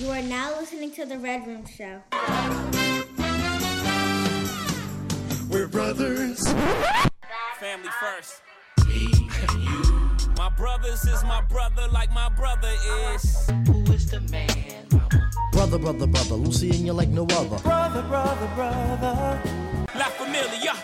You are now listening to The Red Room Show. We're brothers. Family first. Me and you. My brothers is my brother like my brother is. Who is the man, mama? Brother, brother, brother. Lucy and you like no other. Brother, brother, brother. La familia.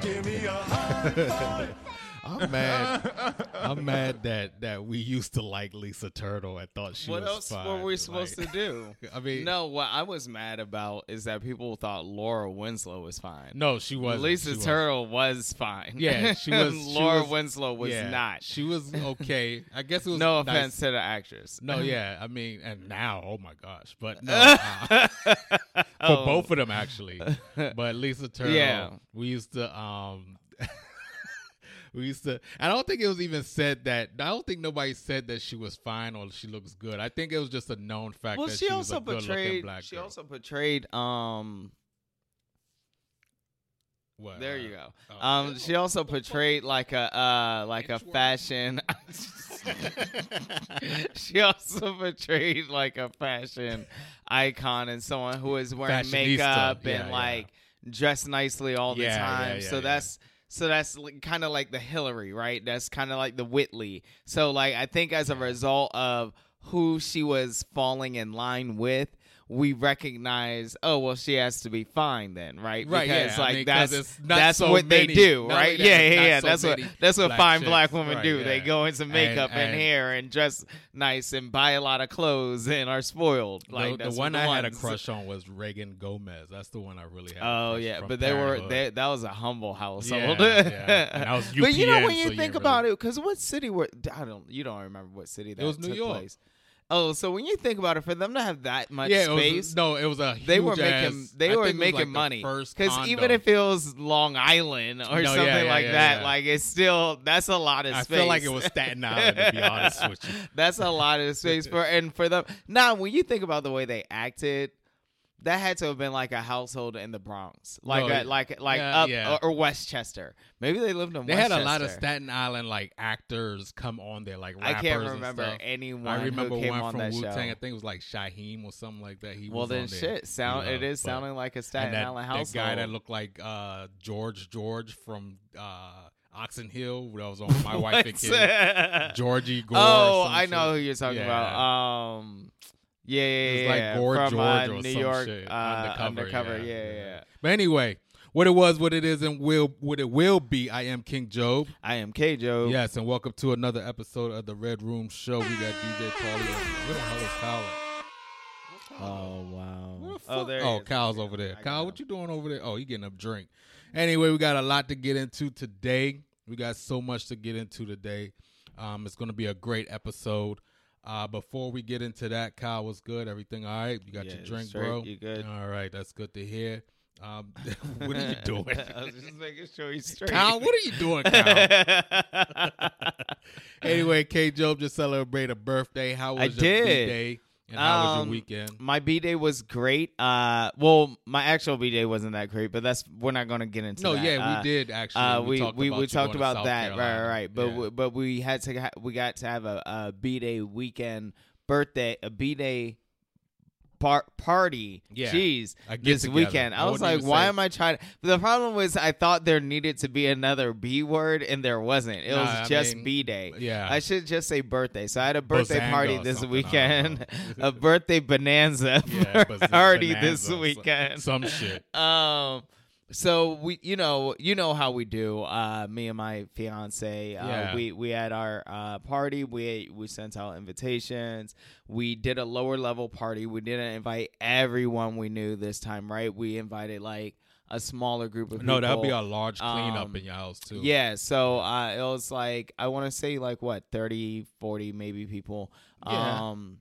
Give me a high I'm mad. I'm mad that that we used to like Lisa Turtle I thought she was. what else fine. were we supposed Like, to do? I mean, no, what I was mad about is that people thought Laura Winslow was fine. no, she was Lisa Turtle was fine. Yeah, she was. she Laura was- Winslow was yeah, not. She was okay. I guess it was no nice- offense to the actress. No, yeah. I mean, and now, oh my gosh, but no, uh, for Oh. both of them actually. But Lisa Turtle, Yeah. we used to, um, we used to. I don't think it was even said that. I don't think nobody said that she was fine or she looks good. I think it was just a known fact Well, that she, she, was also portrayed. black She girl. also portrayed. Um, What, there you go. oh. Um, she also portrayed like a uh like a fashion. she also portrayed like a fashion icon and someone who is wearing makeup Yeah, and yeah. like dressed nicely all the Yeah, time. so that's so that's kind of like the Hillary, right? That's kind of like the Whitley. So like I think as a result of who she was falling in line with. We recognize, oh well, she has to be fine then, right? Right, yeah. Because I like that's not that's so what many- they do, right? Yeah, yeah, yeah. so That's what that's what fine chicks. black women Right, do. They yeah. go into makeup and, and- hair and dress nice and buy a lot of clothes and are spoiled. Like the, that's one what I had a crush on was Reagan Gomez. That's the one I really had. Oh yeah, but they were Parent 'Hood. they, that was a humble household. Yeah. And was but you know when you so think yeah, about really. it, because what city were I don't you don't remember what city that was New York. place. Oh, so when you think about it, for them to have that much yeah, it space, was, no, it was a. they were making ass- they I were think it was making like money first because even if it was Long Island or No, something yeah, like yeah, that, yeah. like it's still that's a lot of I space. feel like it was Staten Island to be honest with you. That's a lot of space for and for them. Now, when you think about the way they acted, that had to have been like a household in the Bronx, like No, a, like like yeah, up yeah. Or, or Westchester. Maybe they lived in. They had a lot of Staten Island like actors come on there, like I can't and remember stuff. anyone I remember one on from Wu Tang. I think it was like Shyheim or something like that. He well, was then on there, shit, sound you it is sounding like a and Staten that, Island that guy that looked like uh, George George from uh, Oxon Hill that was on My Wife and Kids. What? Georgie Gore. oh, I know who you're talking Yeah. about. Um, yeah, yeah, It was like yeah. Gore from George uh, or New some York shit. uh, Undercover, undercover. yeah, Yeah, yeah, yeah. yeah. But anyway, what it was, what it is, and will what it will be. I am King Job. I am K Joe. Yes, and welcome to another episode of the Red Room Show. We got DJ Paulie. Where the hell is Kyle? Oh wow. Where the Oh, there. oh. Kyle's over there. I Kyle, what you doing over there? Oh, you getting a drink. Anyway, we got a lot to get into today. We got so much to get into today. Um, it's going to be a great episode. Uh, before we get into that, Kyle was good. Everything all right? You got Yeah, your drink, straight. bro. You good? All right, that's good to hear. Um, what are you doing? I was just making sure he's straight. Kyle, what are you doing, Kyle? anyway, K. Job just celebrated a birthday. How was I your did. day? And how was Um, your weekend? My B day was great. Uh, well, my actual B day wasn't that great, but that's we're not going to get into. That. No, that. yeah, Uh, we did actually. Uh, we talked we, about we talked about that, right, Carolina. right, right. But Yeah. we, but we had to ha- we got to have a, a B day weekend birthday a B day par- party. Yeah. Jeez, this together. weekend. I I was like, why say- am I trying? The problem was I thought there needed to be another B word, and there wasn't. It Nah, was I just mean, B day. yeah. I should just say birthday. So I had a birthday Bozanga party this weekend, a birthday bonanza Yeah, but party bonanza, this weekend. Some shit. Um, so we, you know, you know how we do. Uh, me and my fiance, uh, Yeah. we we had our uh party. We we sent out invitations. We did a lower level party. We didn't invite everyone we knew this time, right? We invited like a smaller group of people. No, people. that'll be a large cleanup Um, in your house too. Yeah, so uh, it was like I want to say like what 30, 40 maybe people. Yeah. Um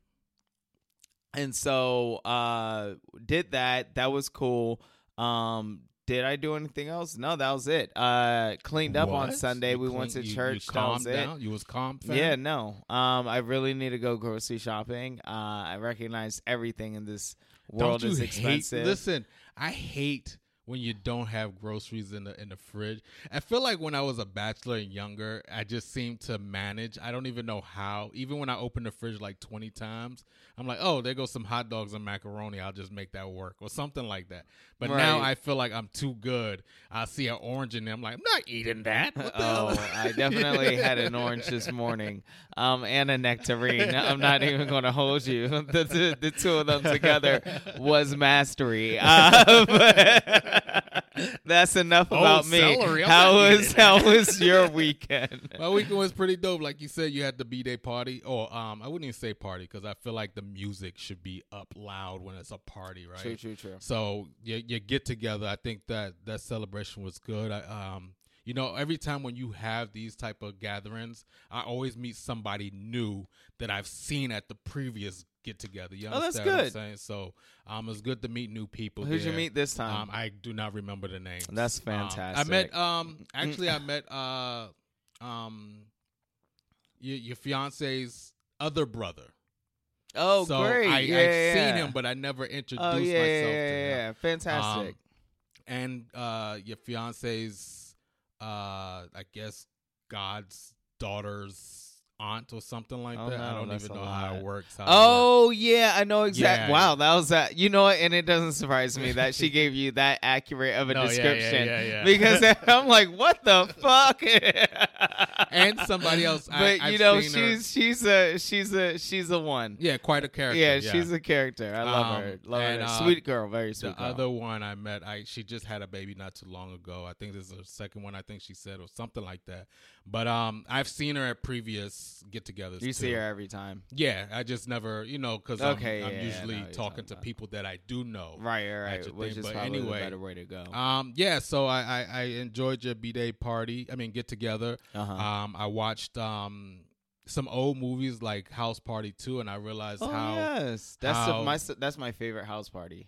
and so uh did that. That was cool. Um did I do anything else? No, that was it. Uh cleaned up on Sunday. You we went to you- church. You calmed it. down. You was calm. fam? Yeah, no. Um I really need to go grocery shopping. Uh I recognize everything in this Don't world you is hate? expensive. Listen, I hate when you don't have groceries in the in the fridge. I feel like when I was a bachelor and younger, I just seemed to manage. I don't even know how. Even when I open the fridge like twenty times, I'm like, oh, there goes some hot dogs and macaroni. I'll just make that work or something like that. But now I feel like I'm too good. I see an orange in there. I'm like, I'm not eating that. Oh. I definitely had an orange this morning, um, and a nectarine. I'm not even going to hold you. The, the, the two of them together was mastery. Uh, but that's enough Oh, about me. How was how was your weekend? My weekend was pretty dope. Like you said, you had the B day party, or um, I wouldn't even say party because I feel like the music should be up loud when it's a party, right? True, true, true. So you, you get together. I think that that celebration was good. I, um, you know, every time when you have these type of gatherings, I always meet somebody new that I've seen at the previous get together. You Oh, that's understand what I'm good. saying? So um, it's good to meet new people. Who'd you meet this time? Um, I do not remember the name. That's Um, I met um actually I met uh um your, your fiance's other brother. oh, so great! I, yeah, I've yeah, seen him, but I never introduced Oh yeah, myself yeah, to yeah, him. yeah. fantastic. Um, and uh your fiance's uh I guess God's daughter's aunt or something like Oh, that. I don't even know how it works. How it works. Oh yeah, I know exactly. Yeah. Wow, that was that. You know? And it doesn't surprise me that she gave you that accurate of a No, description yeah, yeah. because I'm like, what the fuck? And somebody else, but I've you know, seen her- she's she's a she's a she's a one. Yeah, quite a character. Yeah, yeah. she's a character. I love Um, her. Love and, her. uh, Sweet girl, very sweet the girl. other one I met, I she just had a baby not too long ago. I think this is her second one. I think she said or something like that. But um, I've seen her at previous get-togethers. you see her every time. Yeah, I just never, you know, because Okay, I'm, I'm yeah, I know usually what you're talking to about. people that I do know. Right, right. Which thing, is but probably anyway, better way to go. Um, yeah, so I, I I enjoyed your b day party. I mean, get together. Uh-huh. Um, I watched um some old movies like House Party 2, and I realized oh how yes, that's how- my that's my favorite house party.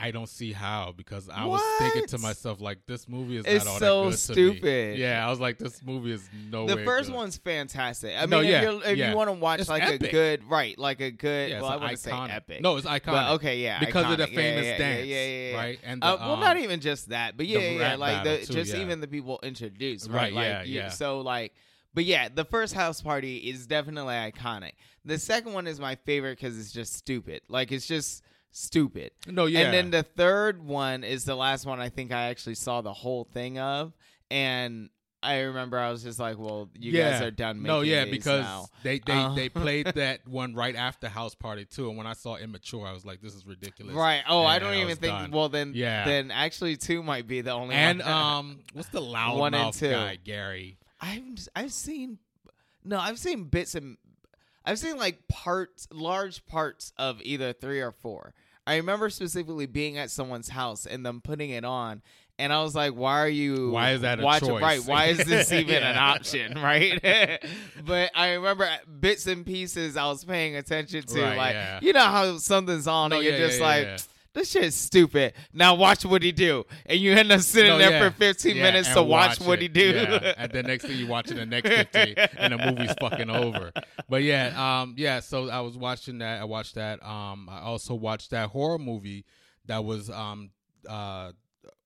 I don't see how because I was thinking to myself like this movie is It's not so that good to me. stupid. Yeah, I was like this movie is no the first good. one's fantastic. I No, mean, yeah, if, you're, if yeah. you want to watch It's like epic. a good, right, like a good, Yeah, well, I to say epic. No, it's iconic. but okay, yeah, because of the famous yeah, yeah, dance, yeah, yeah, yeah. right? And Uh, the, well, not um, even just that, but yeah, yeah, like the too, just yeah. even the people introduced, Right, right? Like, yeah, you- yeah. So like, but yeah, the first house party is definitely iconic. The second one is my favorite because it's just stupid. Like it's just stupid. No, yeah. And then the third one is the last one I think I actually saw the whole thing of, and I remember I was just like, "Well, you yeah. guys are done making No, yeah, because now." they they, Uh, they played that one right after House Party too, and when I saw Immature, I was like, this is ridiculous. Right. Oh, I don't I even think. done. Well, then, Yeah. Then actually, two might be the only. One. And one. um, what's the loud One and two. guy, Gary? I've I've seen, no, I've seen bits and I've seen like parts, large parts of either three or four. I remember specifically being at someone's house and them putting it on, and I was like, "Why are you? Why is that a watching- choice? Right? Why is this even an option? Right? but I remember bits and pieces I was paying attention to, Right, like yeah. you know how something's on No, and you're yeah, just yeah, like. This shit's stupid. Now watch what he do, and you end up sitting No, there yeah. for 15 Yeah, minutes to watch, what he do. Yeah. And the next thing you watching the next 15 and the movie's fucking over. But yeah, um, yeah, so I was watching that. I watched that. Um, I also watched that horror movie that was um uh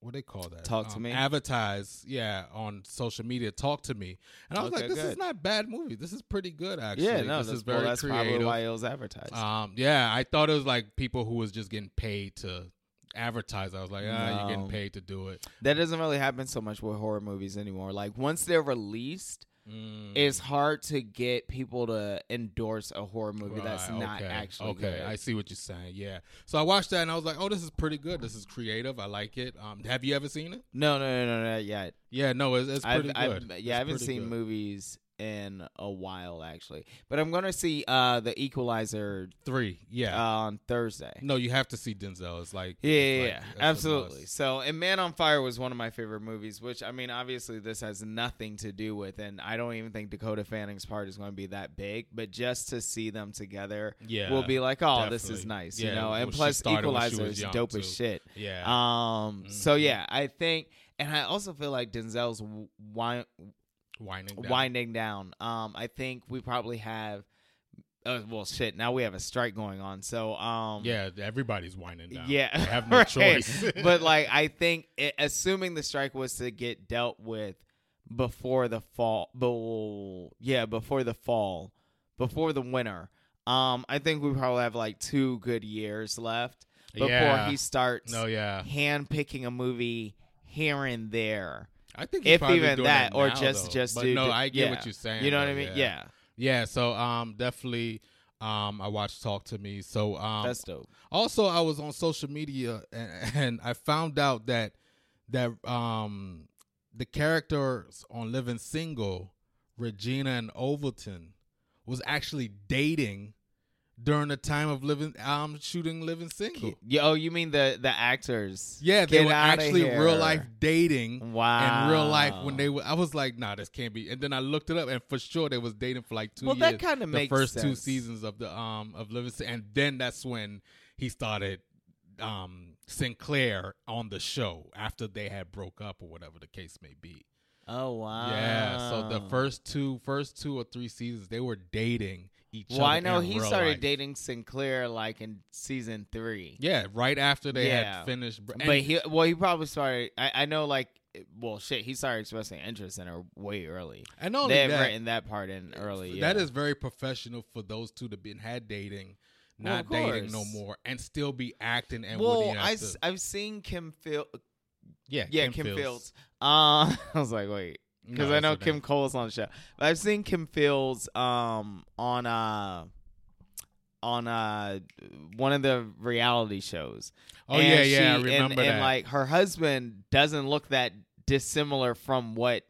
what they call that? Talk to Um, Me? Advertise, yeah, on social media. Talk to me, and I was Okay, like, this is not bad movie. This is pretty good, actually. yeah, no, this is very well, that's creative. probably why it was advertised. Um, yeah, I thought it was like people who was just getting paid to advertise. I was like, ah, you're getting paid to do it. that doesn't really happen so much with horror movies anymore. Like once they're released, Mm. it's hard to get people to endorse a horror movie that's not okay, actually okay. good. I see what you're saying. Yeah. So I watched that and I was like, oh, this is pretty good. This is creative. I like it. Um, have you ever seen it? no, no, no, no, not yet. Yeah, no, it's, it's I've, pretty I've, good. yeah, I haven't seen good. movies in a while actually, but I'm gonna see uh the Equalizer three. uh, Yeah. on Thursday. no, you have to see Denzel. It's like Yeah, it's yeah, like- yeah, absolutely. So, and Man on Fire was one of my favorite movies, which I mean, obviously, this has nothing to do with, and I don't even think Dakota Fanning's part is going to be that big, but just to see them together, Yeah, we'll be like, oh, this is nice, Yeah, you know. And plus, Equalizer is dope too. as shit. Yeah. Um. So Mhm. yeah, I think, and I also feel like Denzel's wi- Winding down. winding down. Um. I think we probably have uh, well, shit. Now we have a strike going on. So um, Yeah, everybody's winding down. yeah, have no right. choice. but like, I think it, assuming the strike was to get dealt with before the fall, but yeah, before the fall, before the winter. Um, I think we probably have like two good years left before Yeah. he starts no, yeah, hand picking a movie here and there. I think If even doing that, or now, just though. just But do no, I get yeah. what you're saying. You know what I mean? Yeah. Yeah, yeah. So um, definitely, um, I watched Talk to Me. So um, that's dope. Also, I was on social media and, and I found out that that um the characters on Living Single, Regine and Overton, was actually dating during the time of living um shooting Living Single. Yeah, oh, you mean the the actors? Yeah, they Get were actually here. real life dating. Wow. In real life, when they were, I was like, "Nah, this can't be." And then I looked it up, and for sure, they was dating for like two Well, years. that kinda the makes first two seasons of the um of Living, and then that's when he started um Synclaire on the show after they had broke up or whatever the case may be. Oh wow. Yeah, so the first two, first two or three seasons, they were dating each Well, other. I know he started life. dating Synclaire like in season three. Yeah, right after they Yeah. had finished. and- But he, well, he probably started. I, I know, like, well, shit, he started expressing interest in her way early. and not only They had that, written that part in early. That yeah. is very professional for those two to be had dating, not of dating no more, and still be acting. And Well, Woody I, has to- have seen Kim Phil. yeah, Yeah, Kim, Fields. Uh, I was like, wait, because No, I know. Kim Coles on the show. But I've seen Kim Fields um on uh on uh one of the reality shows. Oh And yeah, yeah, I she- remember and, that. And like her husband doesn't look that dissimilar from what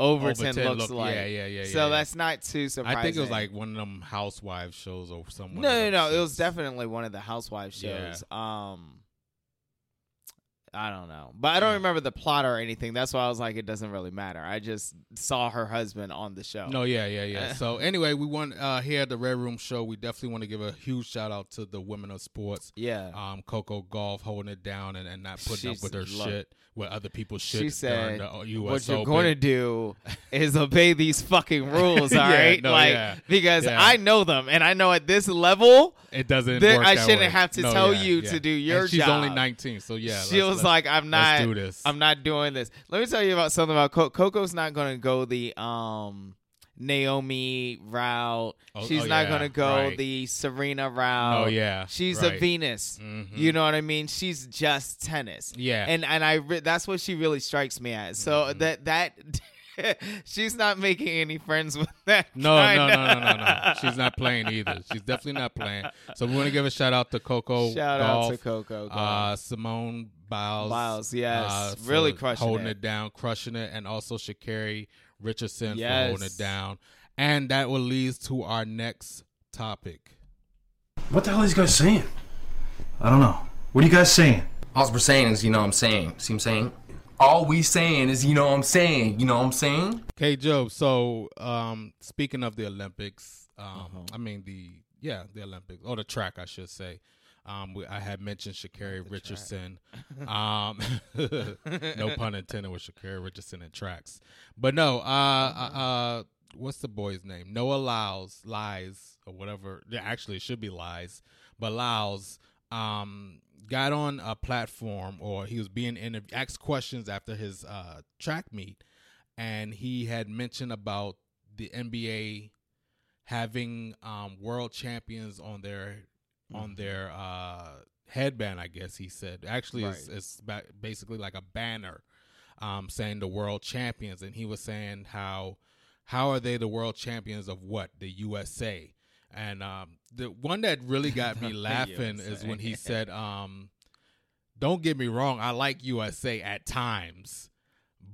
Overton, Overton looks look- like. yeah, yeah, yeah, So yeah. that's not too surprising. I think it was like one of them housewives shows or someone. no, no, no. It was definitely one of the housewives Yeah. shows. Um, I don't know, but I don't remember the plot or anything. That's why I was like, it doesn't really matter. I just saw her husband on the show. No, yeah, yeah, yeah. so anyway, we want uh here at the Red Room Show. We definitely want to give a huge shout out to the women of sports. Yeah. Um, Coco Gauff holding it down and, and not putting She's- up with her look, shit, with other people's shit. she said, the US "What you're going to do is obey these fucking rules, all Yeah, right? no, like yeah. because Yeah. I know them, and I know at this level, It doesn't. Work I shouldn't way. have to No, tell you to do your and she's only 19, so yeah. she let's- was like, "I'm not, do this. I'm not doing this." Let me tell you about something about Coco. Coco's not going to go the um Naomi route. Oh- She's oh, not yeah, going to go right. the Serena route. Oh yeah, She's a right. Venus. Mhm. You know what I mean? She's just tennis. Yeah. And and I re- that's what she really strikes me as. So Mm-hmm. that that she's not making any friends with that. No, no, kinda- no, no, no, no. She's not playing either. She's definitely not playing. So we want to give a shout out to Coco Shout Gauff, out to Coco. Uh, Simone Biles, Biles, yes. uh, Really crushing it. holding it. it. down, crushing it, and also Sha'Carri Richardson for holding it down. And that will lead to our next topic. What the hell are these guys saying? I don't know. What are you guys saying? All we're saying is, you know what I'm saying. See what I'm saying? All we saying is, you know what I'm saying. You know what I'm saying? Okay, Joe. So, um, speaking of the Olympics, um, Uh-huh. I mean the yeah the Olympics or the track, I should say. Um, we, I had mentioned Sha'Carri Richardson. um, no pun intended with Sha'Carri Richardson and tracks, but no. Uh, uh, uh, what's the boy's name? Noah Lyles, Lies or whatever. Yeah, actually, it should be Lies, but Lyles. Um, got on a platform or he was being interviewed, asked questions after his uh track meet and he had mentioned about the NBA having um, world champions on their on their uh, headband. I guess he said actually it's, Right. it's ba- basically like a banner um, saying the world champions, and he was saying how how are they the world champions of what the USA. And um, the one that really got me laughing is when he said, um, "Don't get me wrong, I like USA at times,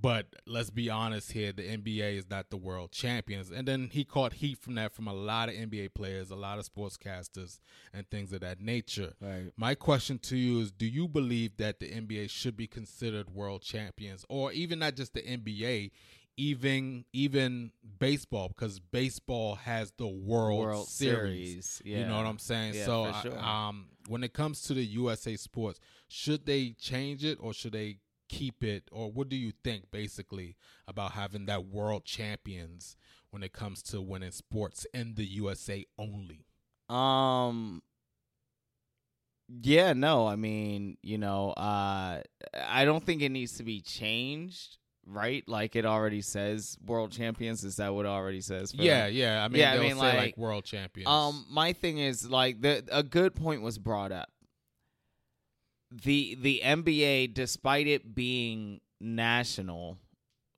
but let's be honest here, the NBA is not the world champions. And then he caught heat from that from a lot of NBA players, a lot of sportscasters, and things of that nature. Right. My question to you is do you believe that the NBA should be considered world champions? Or even not just the NBA, even even baseball, because baseball has the World, World Series. Series, You know what I'm saying? Yeah, so for I- um when it comes to the USA sports, should they change it or should they keep it or what do you think basically about having that world champions when it comes to winning sports in the USA only? Um. Yeah, no, I mean, you know, uh, I don't think it needs to be changed, right? Like it already says world champions. Is that what it already says? Yeah, them? yeah. I mean, Yeah, I mean, say like, like, world champions. Um, my thing is like the a good point was brought up. The the NBA, despite it being national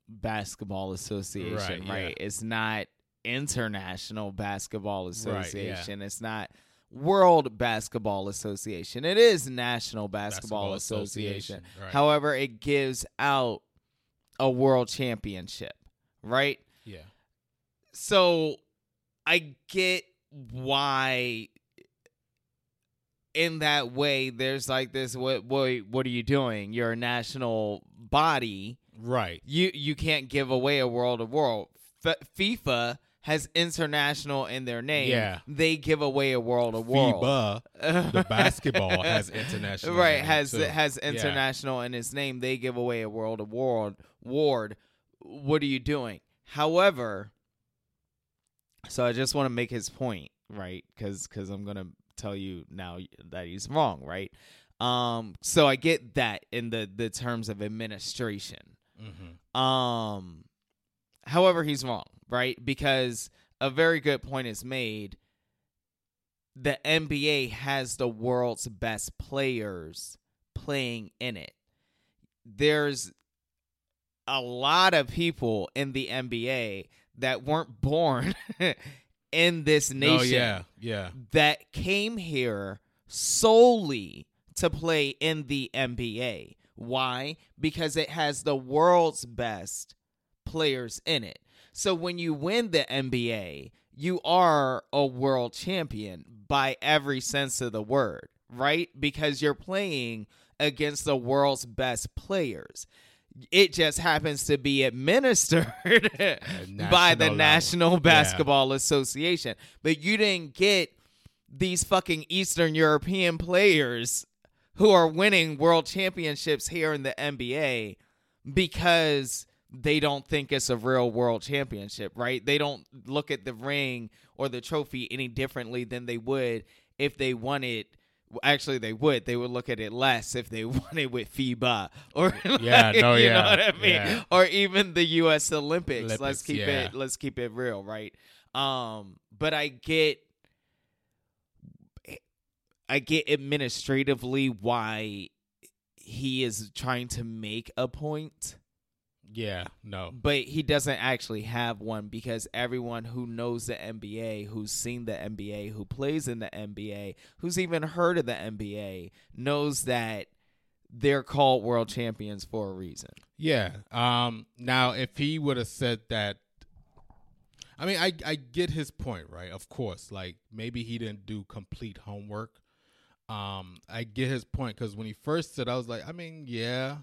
basketball association, Right, right? yeah. It's not international basketball Right, yeah. association. It's not world basketball association. It is national basketball, Basketball association. Association, right. However, it gives out a world championship, right? yeah, so I get why in that way there's like this what what what are you doing? You're a national body. right. You you can't give away a world of world. F- FIFA has international in their name. Yeah. They give away a world of world. FIBA, the basketball has international. in right it, has too. has Yeah. international in its name they give away a world award ward what are you doing? However so i just want to make his point right? Because because i'm gonna tell you now that he's wrong right? Um so i get that in the the terms of administration. Mhm. um however he's wrong right? Because a very good point is made the NBA has the world's best players playing in it. There's a lot of people in the NBA that weren't born in this nation Oh yeah, yeah. that came here solely to play in the NBA. Why? Because it has the world's best players in it. So when you win the NBA, you are a world champion by every sense of the word, right? Because you're playing against the world's best players. It just happens to be administered by the national level. National Yeah. Basketball Association. But you didn't get these fucking Eastern European players who are winning world championships here in the NBA because they don't think it's a real world championship, right? They don't look at the ring or the trophy any differently than they would if they won it. Actually, they would. They would look at it less if they won it with FIBA or Yeah, like, no, you yeah, know what I mean, yeah. or even the U.S. Olympics. let's keep yeah. it. Let's keep it real, right? Um, but I get I get administratively why he is trying to make a point, Yeah, no. but he doesn't actually have one because everyone who knows the NBA, who's seen the NBA, who plays in the NBA, who's even heard of the NBA, knows that they're called world champions for a reason. Yeah. Um. Now, if he would have said that, I mean, I I get his point, right? Of course, like maybe he didn't do complete homework. Um, I get his point because when he first said, I was like, I mean, yeah,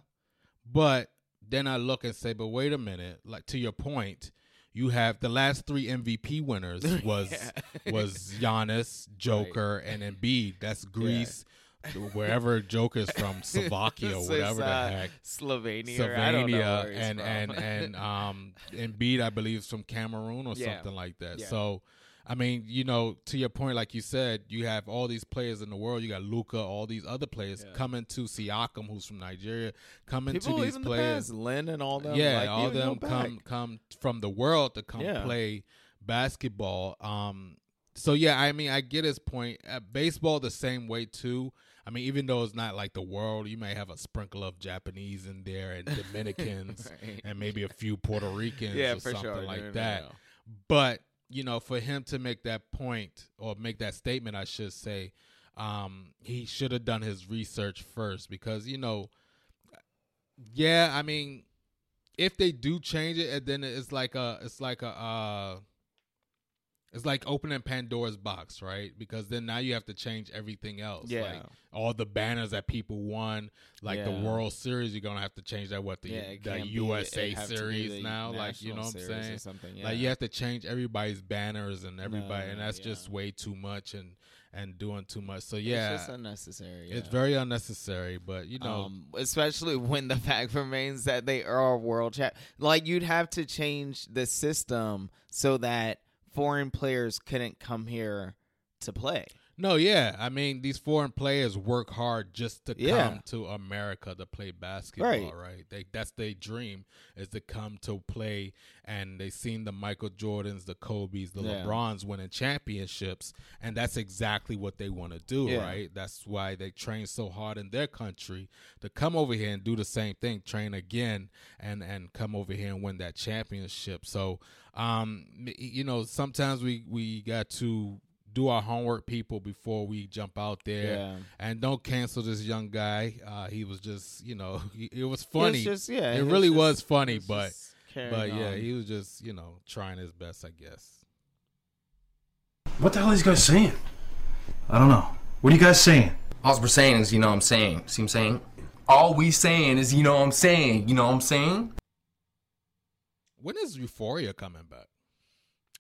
but then I look and say, but wait a minute, like to your point. You have the last three MVP winners was was Giannis, Joker, and Embiid. That's Greece, wherever Joker's from, Slovakia or whatever the uh, heck. Slovenia. I don't know Slovenia he's and and and um Embiid, I believe, is from Cameroon or Yeah. something like that. Yeah. So, I mean, you know, to your point, like you said, you have all these players in the world. You got Luka, all these other players coming to Siakam, who's from Nigeria, coming People to these the players. past, Lynn and all them. yeah, like, all them come back. come from the world to come Yeah. play basketball. Um, so yeah, I mean, I get his point. Uh, baseball the same way too. I mean, even though it's not like the world, you may have a sprinkle of Japanese in there and Dominicans Right. and maybe a few Puerto Ricans Yeah, or something sure. Like no, no, that. no. But you know, for him to make that point or make that statement, I should say, um, he should have done his research first because you know, yeah, I mean, if they do change it, and then it's like a, it's like a, uh, it's like opening Pandora's box, right? Because then now you have to change everything else. Yeah. Like all the banners that people won, like the World Series, you're gonna have to change that. What the Yeah, the USA it'd have to be series the now? Like you know what I'm saying? something, Like you have to change everybody's banners and everybody, and that's yeah. just way too much and and doing too much. So It's yeah, just unnecessary. it's very unnecessary. But you know, um, especially when the fact remains that they are world champ. Like you'd have to change the system so that foreign players couldn't come here to play. No, yeah. I mean, these foreign players work hard just to Yeah. come to America to play basketball, Right. right? They that's their dream is to come to play and they've seen the Michael Jordans, the Kobe's, the Yeah. LeBrons winning championships and that's exactly what they want to do, Yeah. right? That's why they train so hard in their country to come over here and do the same thing, train again and and come over here and win that championship. So, um you know, sometimes we we got to do our homework people before we jump out there Yeah. and don't cancel this young guy uh he was just you know he, it was He was funny just- yeah, it he was really just- was funny was but just carrying but yeah on. he was just you know trying his best i guess What the hell are these guys saying? I don't know. What are you guys saying? All we're saying is, you know what I'm saying. See what I'm saying? All we saying is, you know what I'm saying. You know what I'm saying? When is euphoria coming back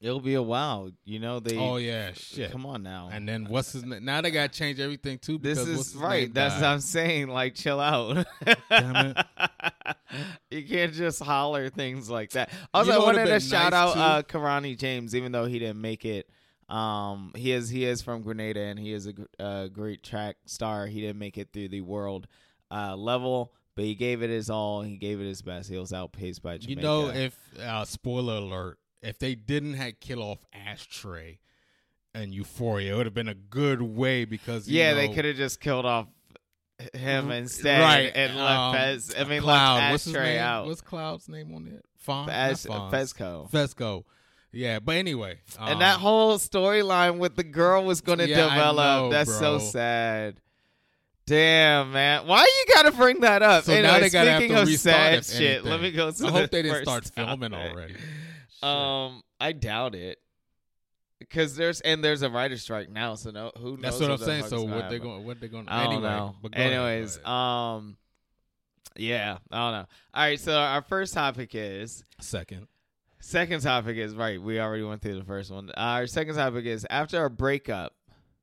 It'll be a while. You know they. oh yeah shit Come on now. and then what's his name now they gotta change everything too this is right. That's died. what I'm saying. Like, chill out. Damn it. you can't just holler things like that. Also, know I wanted to have shout nice, out too? uh, Kirani James, even though he didn't make it. Um, he is he is from Grenada and he is a gr- uh, great track star. He didn't make it through the world uh, level, but he gave it his all. He gave it his best. He was outpaced by Jamaica. You know, if uh, spoiler alert, if they didn't have kill off Ashtray and Euphoria, it would have been a good way because you yeah, they could have just killed off him instead, right And left um, Fez. I mean, Cloud. left What's his Ashtray name? out. What's Cloud's name on it? Fon, Fez-. Fezco. Fesco. Yeah, but anyway, and um, that whole storyline with the girl was going to Yeah, develop. know, That's so sad. Damn, man. Why you got to bring that up? So anyway, now they gotta have to of restart sad shit, let me go to I hope they didn't start filming topic. already. Um, I doubt it. Because there's and there's a writer strike now, so no, who knows? That's what I'm saying. So what they going? What they going? I don't Anyway, know. but go Anyways, ahead. um, yeah, I don't know. All right, so our first topic is second. Second topic is right. We already went through the first one. Our second topic is after a breakup,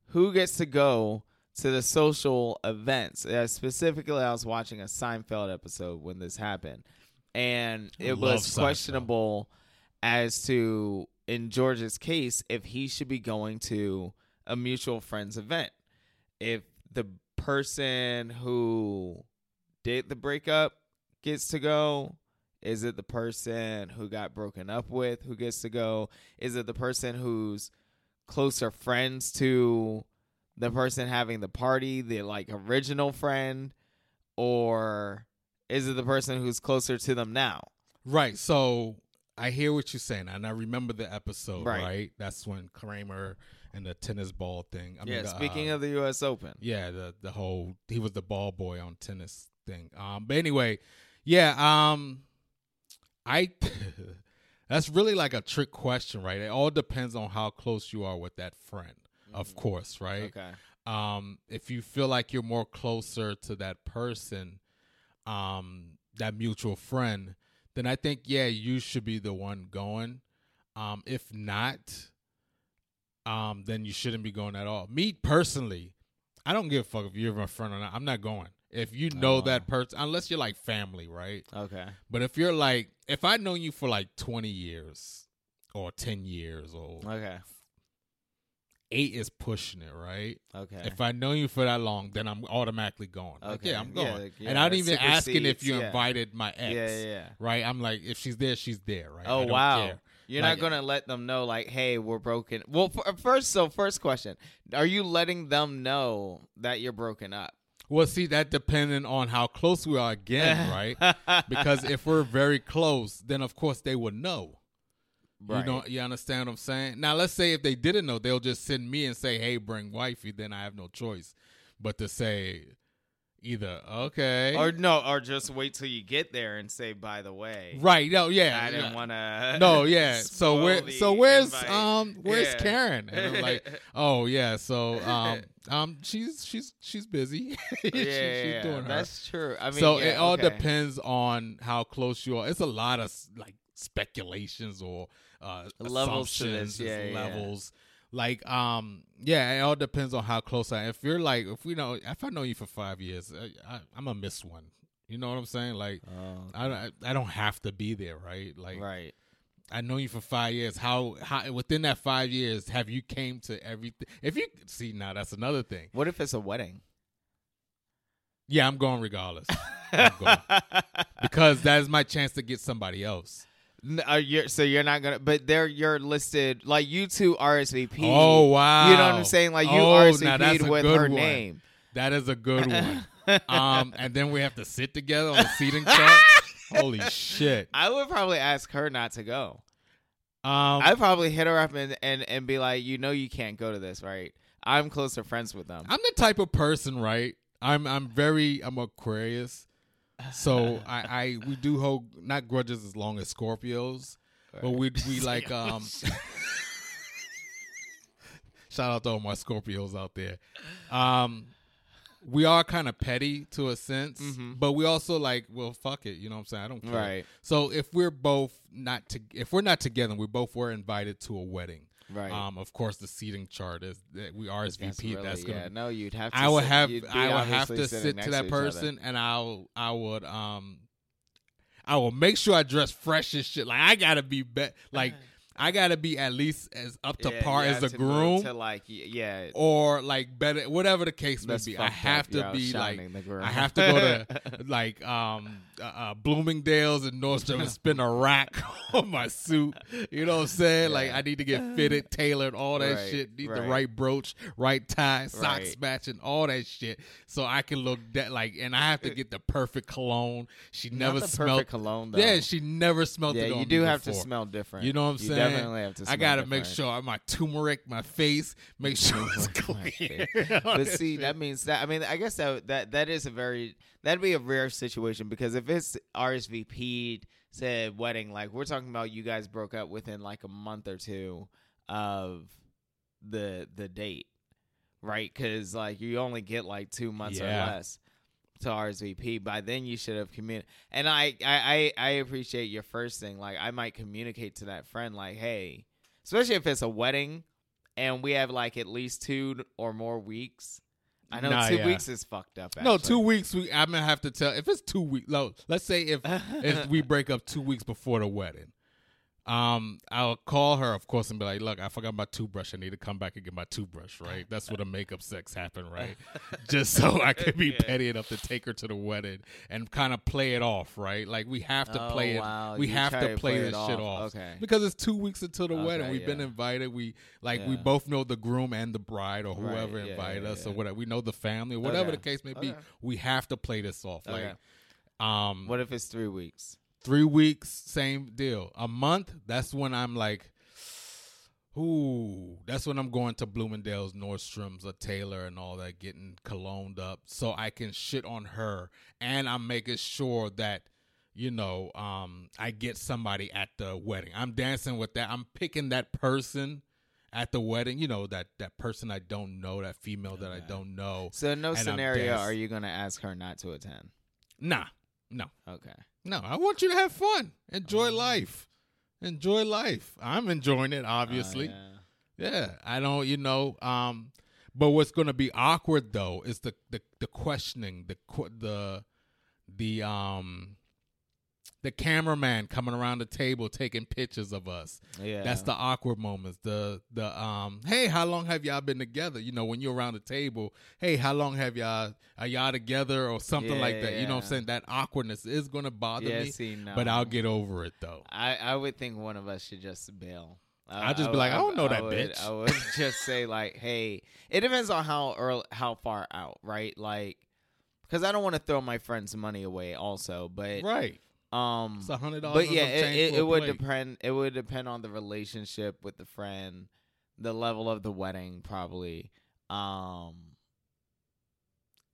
who gets to go to the social events? Uh, specifically, I was watching a Seinfeld episode when this happened, and it was Seinfeld. questionable as to, in George's case, if he should be going to a mutual friends event. If the person who did the breakup gets to go, is it the person who got broken up with who gets to go? Is it the person who's closer friends to the person having the party, the like original friend? Or is it the person who's closer to them now? Right. So I hear what you're saying, and I remember the episode. Right. Right. That's when Kramer and the tennis ball thing. I yeah, mean, the, speaking uh, of the US Open. yeah, the the whole he was the ball boy on tennis thing. Um, but anyway, yeah. Um, I that's really like a trick question, right? It all depends on how close you are with that friend, of course, right? Okay. um if you feel like you're more closer to that person um that mutual friend then i think yeah you should be the one going um if not um then you shouldn't be going at all me personally i don't give a fuck if you're my friend or not i'm not going if you know Oh. that person unless you're like family right Okay. but if you're like if i know you for like 20 years or 10 years or Okay. Eight is pushing it right Okay. if I know you for that long, then I'm automatically going. Like, Okay. yeah, I'm Yeah, going. like, and yeah, I'm even asking if you yeah. invited my ex. Yeah, yeah, yeah. Right? I'm like, if she's there, she's there. Right? Oh, I Oh wow! care. You're Like- not gonna let them know, like, hey, we're broken. Well, f- uh, first, so first question: Are you letting them know that you're broken up? Well, see, that depending on how close we are again, right? because if we're very close, then of course they would know. Right. You know, you understand what I'm saying? Now, let's say if they didn't know, they'll just send me and say, "Hey, bring wifey." Then I have no choice but to say either okay Or no, or just wait till you get there and say, by the way, right. No, yeah, I didn't yeah. want to. No, yeah. So where? So where's um? Where's Yeah. Karen? And I'm like, oh yeah. So um um she's she's she's busy. She- yeah, she's yeah, doing her. that's true. I mean, so it all okay. depends on how close you are. It's a lot of like speculations or uh Levels to this, yeah, yeah. levels. Like um yeah, it all depends on how close I. If you're like if we know if I know you for five years, I, I, I'm gonna miss one. You know what I'm saying? Like Oh, I, I I don't have to be there, right? Like right. I know you for five years. How how within that five years have you came to everything? If you see now, that's another thing. What if it's a wedding? Yeah, I'm going regardless. I'm going. because that is my chance to get somebody else. N- Are so you're not gonna, but they're you're listed like you two RSVP. Oh wow! You know what I'm saying? Like you Oh, now RSVP'd with her one. name. That is a good one. um, and then we have to sit together on the seating chart. Holy shit! I would probably ask her not to go. Um, I'd probably hit her up and, and and be like, you know, you can't go to this, right? I'm closer friends with them. I'm the type of person, right? I'm I'm very I'm Aquarius, so I I we do hold not grudges as long as Scorpios, but we we like um. shout out to all my Scorpios out there. Um, we are kind of petty to a sense, but we also like well fuck it, you know what I'm saying? I don't care. Right. So if we're both not to if we're not together, we both were invited to a wedding. Right. Um, of course, the seating chart is that we That's RSVP. really- That's gonna yeah, no, you'd have. to I would sit- have I would have to sit to that each other. person and I'll I would um I will make sure I dress fresh as shit. Like I gotta be be- like I gotta be at least as up to Yeah, par as to groom To like, yeah, or like better whatever the case may be. I have up, to yo, be like shining the groom. I have to go to like um uh, uh, Bloomingdale's and Nordstrom and spend a rack on my suit. You know what I'm saying? Like I need to get fitted, tailored, all that Right, shit. Need the right. right brooch, right tie, socks Right. matching, all that shit. So I can look that like, and I have to get the perfect cologne. She never the smelled perfect cologne, though. Yeah, she never smelled yeah. it. You do have to smell different. You know what I'm you saying? Definitely have to. I gotta make sure my turmeric, my face, make sure it's oh, My clear. but see, that means that I mean, I guess that that that is a very that'd be a rare situation because if it's RSVP'd said wedding, like we're talking about, you guys broke up within like a month or two of the the date, right? Because like you only get like two months Yeah. or less to RSVP. By then, you should have communicated. And I, I I I appreciate your first thing. Like I might communicate to that friend, like, hey, especially if it's a wedding and we have like at least two or more weeks. I know Nah, two yeah. weeks is fucked up. No, two weeks. We I'm gonna have to tell if it's two weeks. No, let's say if if we break up two weeks before the wedding, um, I'll call her, of course, and be like, "Look, I forgot my toothbrush. I need to come back and get my toothbrush." Right? That's where the makeup sex happened, right? Just so I could be petty enough to take her to the wedding and kind of play it off, right? Like we have to Oh, play it. wow. We You have to play, play this it shit off. off, Okay. Because it's two weeks until the Okay, wedding. We've been invited. We like we both know the groom and the bride or Right, whoever yeah, invited yeah, us or whatever. We know the family, or whatever Okay. the case may be. Okay. We have to play this off. Like, um, What if it's three weeks? Three weeks, same deal. A month, that's when I'm like, ooh, that's when I'm going to Bloomingdale's, Nordstrom's, or Taylor, and all that, getting cologned up, so I can shit on her, and I'm making sure that. You know, um, I get somebody at the wedding. I'm dancing with that. I'm picking that person at the wedding. You know that that person I don't know, that female that I don't know. So in no scenario are you going to ask her not to attend? Nah, no. Okay. No, I want you to have fun. Enjoy life. Enjoy life. I'm enjoying it, obviously. Oh, yeah. yeah. I don't, you know, um but what's going to be awkward though is the the the questioning, the the the um the cameraman coming around the table taking pictures of us. Yeah. That's the awkward moments. The the um hey, how long have y'all been together? You know, when you're around the table, hey, how long have y'all are y'all together or something like that? You know what I'm saying? That awkwardness is gonna bother Yeah, me. see, no. But I'll get over it though. I, I would think one of us should just bail. I'd just be like, I don't know that would, bitch. I would just say like, hey, it depends on how early, how far out, right? Like, because I don't want to throw my friend's money away, also. But Right. Um, It's a hundred dollars. but yeah, it, it, it would depend. It would depend on the relationship with the friend, the level of the wedding, probably. Um,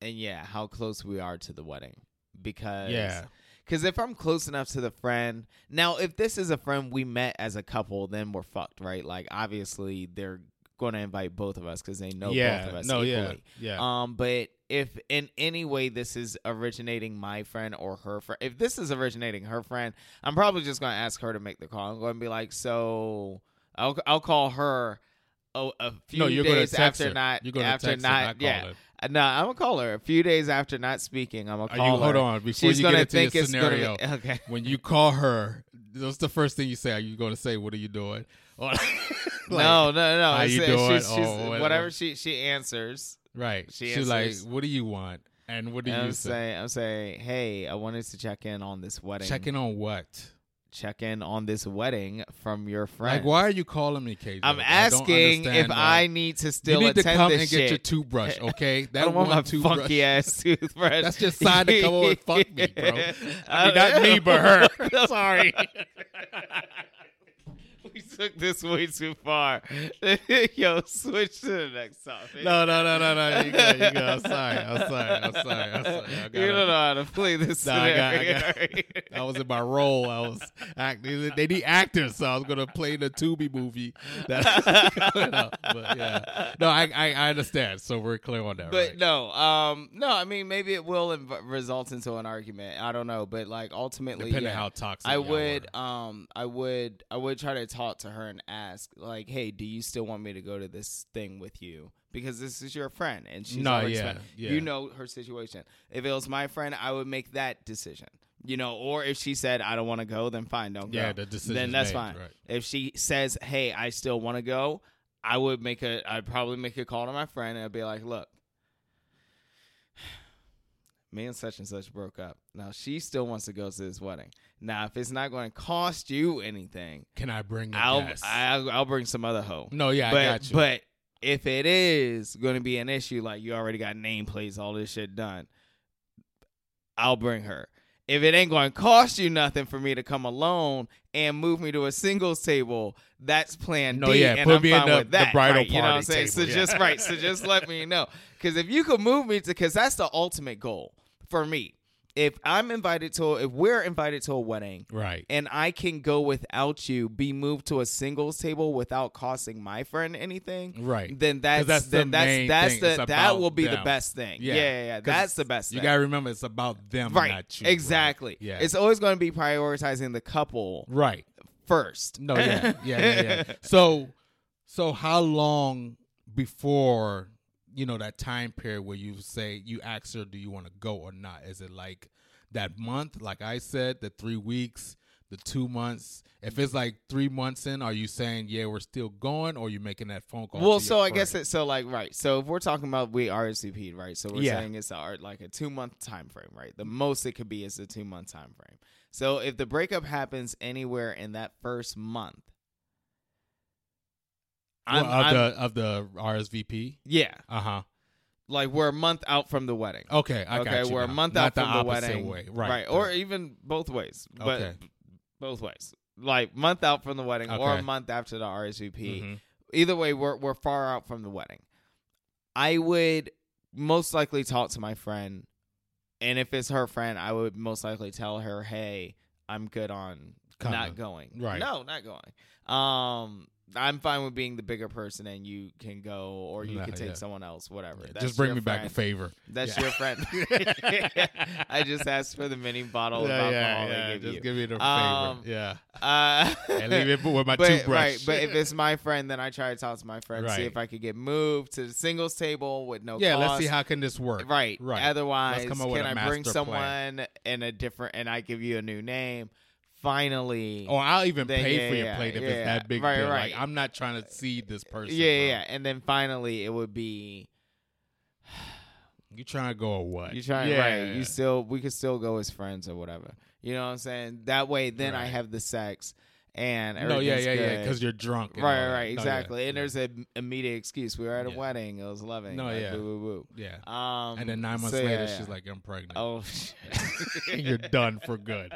and yeah, how close we are to the wedding, because Yeah. because if I'm close enough to the friend, now if this is a friend we met as a couple, then we're fucked, right? Like obviously they're going to invite both of us because they know yeah. both of us no, equally. yeah. Yeah. Um, but if in any way this is originating my friend or her friend, if this is originating her friend, I'm probably just gonna ask her to make the call. I'm going to be like, so I'll I'll call her a, a few no, you're gonna days text after her. not You're gonna after text her, not, not call yeah. her. Uh, No, I'm gonna call her a few days after not speaking. I'm gonna call you her. hold on before She's you gonna get into think your it's gonna scenario? okay. When you call her, what's the first thing you say? Are you going to say, "What are you doing"? Like, no, no, no. how you uh, doing? she's- she's- whatever. whatever she she answers. Right. She She's like, answers- "What do you want?" And what do And you I'm say? saying, I'm saying, hey, I wanted to check in on this wedding. Checking on what? check in on this wedding from your friend. Like, why are you calling me, KJ? I'm I don't asking if understand. I need to still you need to attend come this and shit. get your toothbrush, okay? I That don't want one my toothbrush. funky ass toothbrush. That's just sign to come over and fuck me, bro. I mean, not me, but her. Sorry. Took this way too far. Yo, switch to the next topic. No, no, no, no, no. You go, you go. I'm sorry. I'm sorry. I'm sorry. I'm sorry. I you gotta- don't know how to play this No, I got- I got- I was in my role. I was acting. They need actors, so I was gonna play the Tubi movie. That, but yeah, no, I, I I understand. So we're clear on that, But right? no, um, no. I mean, maybe it will inv- result into an argument. I don't know, but like ultimately, Depending yeah, how toxic I would, were. um, I would, I would try to talk to her and ask, like, hey, do you still want me to go to this thing with you? Because this is your friend, and she's No, yeah, yeah. You know her situation. If it was my friend, I would make that decision. You know, or if she said I don't want to go, then fine, don't go. Yeah, the decision's Then that's made, fine. right. If she says, hey, I still want to go, I would make a, I'd probably make a call to my friend and I'd be like, look, me and such and such broke up. Now she still wants to go to this wedding. Now, if it's not going to cost you anything, Can I bring a I'll, guest? I'll I'll bring some other hoe. no, yeah, but I got you. but if it is going to be an issue, like you already got nameplates, all this shit done, I'll bring her. If it ain't going to cost you nothing for me to come alone and move me to a singles table, that's Plan No, D, yeah, and put I'm me in fine the- with the bridal right? You know what I'm party saying? So table, just right. So just let me know, because if you could move me to, because that's the ultimate goal for me. If I'm invited to, if we're invited to a wedding, right. and I can go without you, be moved to a singles table without costing my friend anything, Right. Then that's, that's the then that's main that's thing. the that will be the best thing. Yeah. Yeah, yeah, yeah. That's the best. You thing. gotta remember, it's about them, right, not you. exactly. Yeah. It's always going to be prioritizing the couple right. first. No, yeah, yeah, yeah, yeah. So, so how long before you know that time period where you say you ask her, do you want to go or not? Is it like that month, like I said, the three weeks, the two months? If it's like three months in, are you saying yeah, we're still going, or you making that phone call? Well, so I guess it's so like right. So if we're talking about we RSVP'd, right? So we're Yeah. saying it's art- like a two month time frame, right? The most it could be is a two month time frame. So if the breakup happens anywhere in that first month, Well, I'm, of I'm- the of the RSVP. yeah, Uh huh. like we're a month out from the wedding. Okay, I okay, got you we're a month Not out the from the opposite wedding, way. Right, Or even both ways, but Okay. both ways. Like month out from the wedding, or a month after the RSVP. Mhm. Either way, we're we're far out from the wedding. I would most likely talk to my friend, and if it's her friend, I would most likely tell her, "Hey, I'm good on Kinda. not going. Right. No, not going. Um, I'm fine with being the bigger person, and you can go, or you Nah, can take yeah. someone else, whatever. That's just bring your me back a friend. favor. That's your friend. I just asked for the mini bottle of yeah, alcohol yeah, they yeah. give Just you. give me the favor. Um, yeah. Uh, And leave it with my but, toothbrush. Right, but if it's my friend, then I try to talk to my friend, see Right. if I could get moved to the singles table with no yeah, cost. let's see how can this work. Right, Right. Otherwise, Let's come up with can a I bring master plan. someone in a different, and I give you a new name? Finally, Or I'll even Then, pay yeah, for your yeah, plate if yeah, it's that big right, deal. right. Like I'm not trying to see this person. yeah, yeah, bro. yeah, and then finally it would be You trying to go or what? you trying yeah. right. You still we could still go as friends or whatever. You know what I'm saying? That way, then I have the sex and No, yeah, everything's yeah, yeah. Because you're drunk. and Right, all right, that. right, No, yeah, exactly. And yeah. there's an immediate excuse. We were at a Yeah. wedding. It was loving. No, like, yeah. Boo, boo, yeah. Um, And then nine months so, later, yeah. she's like, "I'm pregnant." "Oh, shit. you're done for good.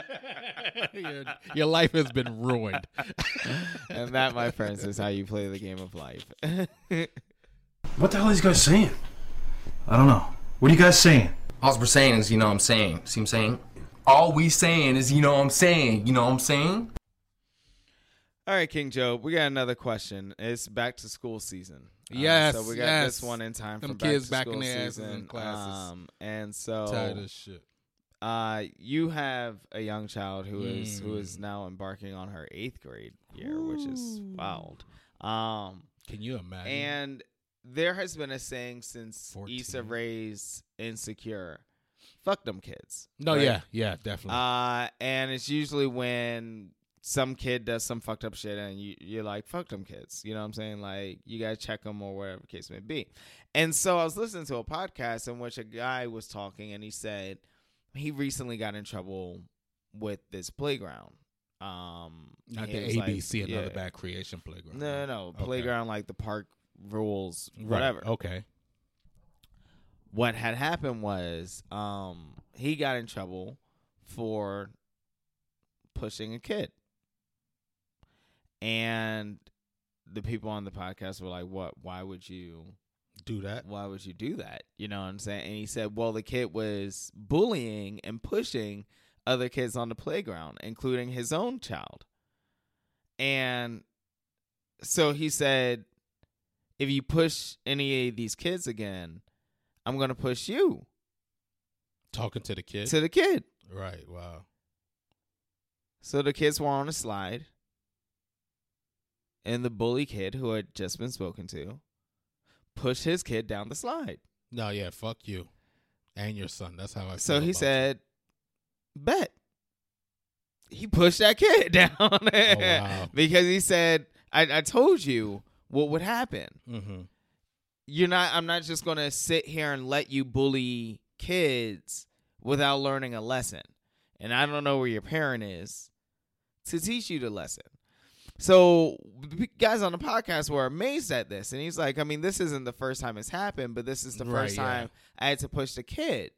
your, your life has been ruined. and that, my friends, is how you play the game of life. What the hell are these guys saying? I don't know. What are you guys saying? All we're saying is, you know what I'm saying. See what I'm saying? All we saying is, you know what I'm saying. You know what I'm saying? All right, King Joe, we got another question. It's back to school season. Uh, Yes, so we got yes. this one in time Them for back kids to back in school their asses in season. classes. Um, and so Tired of shit. uh, you have a young child who is who Mm. is now embarking on her eighth grade year, which is wild. Um, Can you imagine? and there has been a saying since 14. Issa Rae's Insecure fuck them kids. No, right? yeah, yeah, definitely. Uh, and it's usually when some kid does some fucked up shit and you, you're like, fuck them kids. You know what I'm saying? Like, you got to check them or whatever the case may be. And so I was listening to a podcast in which a guy was talking and he said he recently got in trouble with this playground. Um, Not the was like- ABC, another yeah. bad creation playground. No, no, no. Okay. Playground like the park rules, Right, whatever. Okay. What had happened was um he got in trouble for pushing a kid. And the people on the podcast were like, "What? Why would you Do that. why would you do that?" You know what I'm saying? And he said, "Well, the kid was bullying and pushing other kids on the playground, including his own child." And so he said, "If you push any of these kids again, I'm going to push you Talking to the kid. to the kid." right. Wow. So the kids were on a slide, and the bully kid who had just been spoken to pushed his kid down the slide. No, yeah. Fuck you, and your son. That's how I. So he said, "Bet." He pushed that kid down Oh, wow. because he said, I, "I told you what would happen. Mm-hmm. You're not. I'm not just going to sit here and let you bully kids without learning a lesson. And I don't know where your parent is to teach you the lesson." So the guys on the podcast were amazed at this, and he's like, "I mean, this isn't the first time it's happened, but this is the Right, first yeah. time I had to push the kid."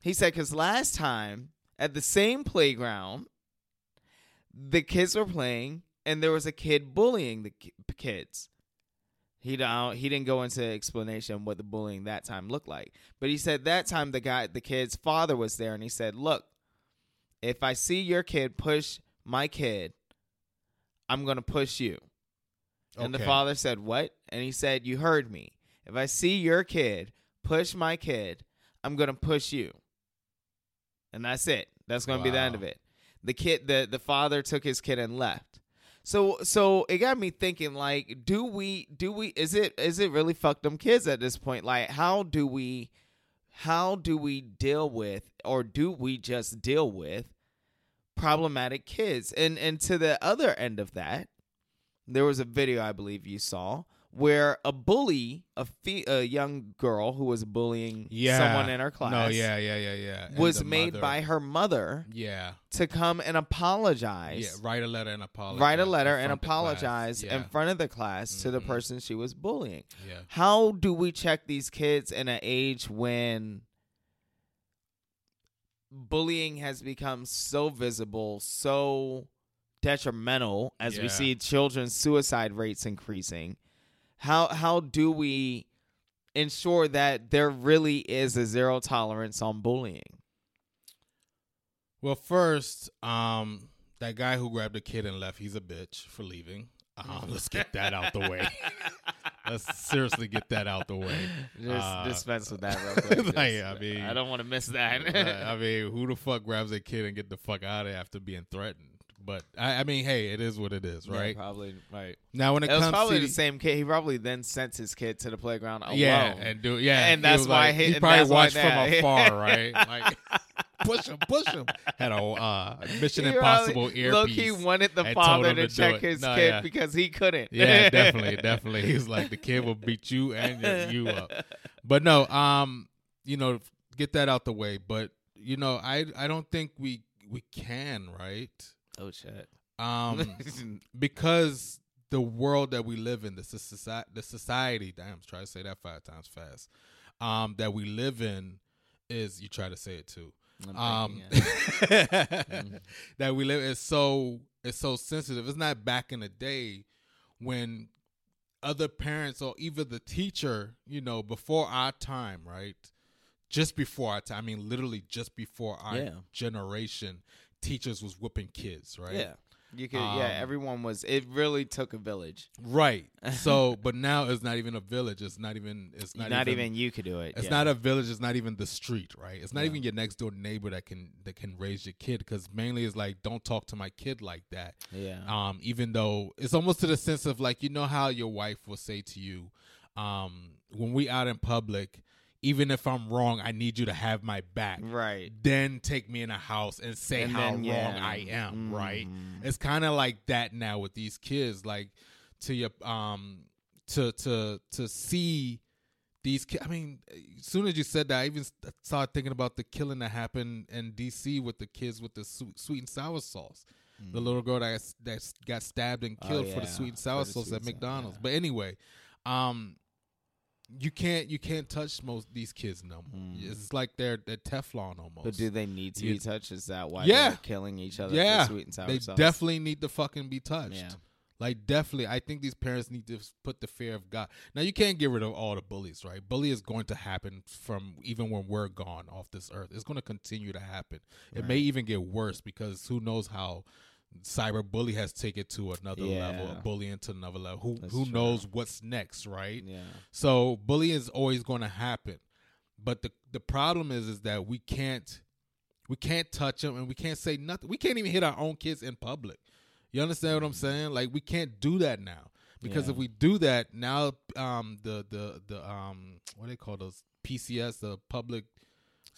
He said, "Because last time at the same playground, the kids were playing, and there was a kid bullying the kids." He don't, he didn't go into explanation what the bullying that time looked like, but he said that time the guy, the kid's father was there, and he said, "Look, if I see your kid push my kid, I'm going to push you. And the father said, What? And he said, You heard me. If I see your kid push my kid, I'm going to push you. And that's it. That's going to be the end of it. The kid the the father took his kid and left. So so it got me thinking like do we do we is it is it really fuck them kids at this point? Like how do we how do we deal with or do we just deal with problematic kids? And and to the other end of that, there was a video I believe you saw where a bully, a, fe- a young girl who was bullying Yeah. someone in her class, No, yeah, yeah, yeah, yeah. And was made mother- by her mother Yeah. to come and apologize. Yeah. Write a letter and apologize. Write a letter and front of the class. apologize Yeah. in front of the class to the Mhm. person she was bullying. Yeah. How do we check these kids in an age when bullying has become so visible, so detrimental as we see children's suicide rates increasing? How how do we ensure that there really is a zero tolerance on bullying? Well, first, um, that guy who grabbed the kid and left, he's a bitch for leaving. Um, let's get that out the way. let's seriously get that out the way. Just Uh, dispense with that real quick. like, I mean- I don't want to miss that. I mean, who the fuck grabs a kid and get the fuck out of there after being threatened? But I, I mean, hey, it is what it is, Yeah, right? probably right. now, when it, It was comes probably to the same kid. He probably then sent his kid to the playground alone. yeah, and do yeah, And that's was why like- he- he probably watched from afar, right? Like push him, push him. Had a uh, Mission He Impossible earpiece. Low-key wanted the father to to check his No, kid yeah. because he couldn't. Yeah, definitely, definitely. He was like, the kid will beat you and you up. But no, um, you know, get that out the way. But you know, I I don't think we we can, right? Oh shit. Um, because the world that we live in, the society, the society. Damn, try to say that five times fast. Um, that we live in is you try to say it too. Um, Mm-hmm. that we live is so it's so sensitive. It's not back in the day when other parents or even the teacher, you know, before our time, right? Just before our time, I mean, literally just before our Yeah. generation, teachers was whooping kids, right? Yeah. You could. Um, yeah. Everyone was. It really took a village. Right. So, but now it's not even a village. It's not even. It's Not, not, even, you could do it. It's yeah. not a village. It's not even the street, right? It's not Yeah. even your next door neighbor that can that can raise your kid. Because mainly it's like, don't talk to my kid like that. Yeah. Um, even though it's almost to the sense of like, you know how your wife will say to you, um, when we out in public, even if I'm wrong, I need you to have my back. Right. Then take me in a house and say And how then, yeah. wrong I am, right? Mhm. It's kind of like that now with these kids like to your um to to to see these ki- I mean, as soon as you said that, I even started thinking about the killing that happened in DC with the kids with the sweet, sweet and sour sauce. The little girl that that got stabbed and Mm. Oh, killed for the sweet and sour sauce at McDonald's. yeah. But anyway, um, you can't you can't touch most these kids no more. It's like they're they're Teflon almost. Mm. But do they need to You- be touched? Is that why Yeah. they're killing each other yeah, for sweet and sour they sauce? definitely need to fucking be touched. Yeah. Like definitely, I think these parents need to put the fear of God. Now you can't get rid of all the bullies, right? Bully is going to happen from even when we're gone off this earth. It's going to continue to happen. It may even get worse because who knows how cyber bully has taken to another level, Yeah. bullying to another level. Who That's who true. knows what's next, right? Yeah. So bullying is always going to happen, but the the problem is is that we can't we can't touch them and we can't say nothing. We can't even hit our own kids in public. You understand what I'm saying? Like we can't do that now because Mm-hmm. Yeah. if we do that now, um, the the the um, what do they call those PCS, the public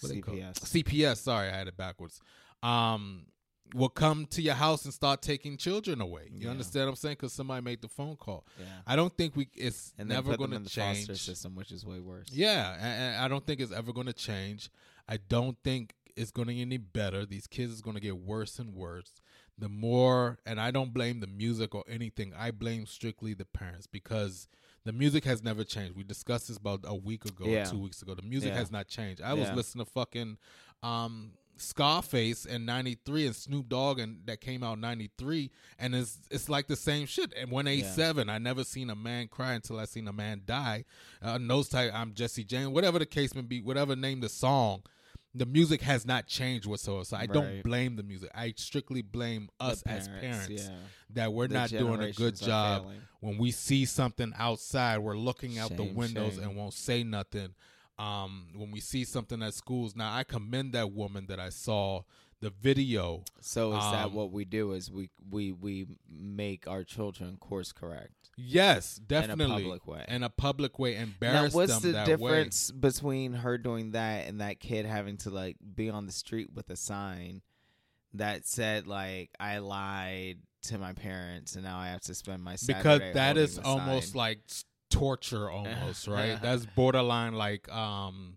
what CPS. CPS. Sorry, I had it backwards. Um, will come to your house and start taking children away. You Yeah. understand what I'm saying? Because somebody made the phone call. Yeah. I don't think we. It's And never going in to the foster change. system, which is way worse. Yeah, and, and I don't think it's ever going to change. I don't think it's going to get any better. These kids is going to get worse and worse. The more, and I don't blame the music or anything. I blame strictly the parents because the music has never changed. We discussed this about a week ago, Yeah. or two weeks ago. The music Yeah. has not changed. I was listening to fucking um, Scarface in '93 and Snoop Dogg, and that came out '93, and it's it's like the same shit. And 187, I never seen a man cry until I seen a man die. Uh, nose type, I'm Jesse James, whatever the case may be, whatever name the song. The music has not changed whatsoever. So I don't blame the music. I strictly blame us as parents yeah. that we're The not doing a good job failing. when we see something outside we're looking out the windows shame. and won't say nothing um when we see something at schools now i commend that woman that i saw the video So is that Um, what we do? Is we we we make our children course correct? yes definitely In a public way. in a public way embarrass Now, what's them the that difference between her doing that and that kid having to like be on the street with a sign that said like I lied to my parents and now I have to spend my Saturday because that is almost sign? like torture almost right that's borderline like um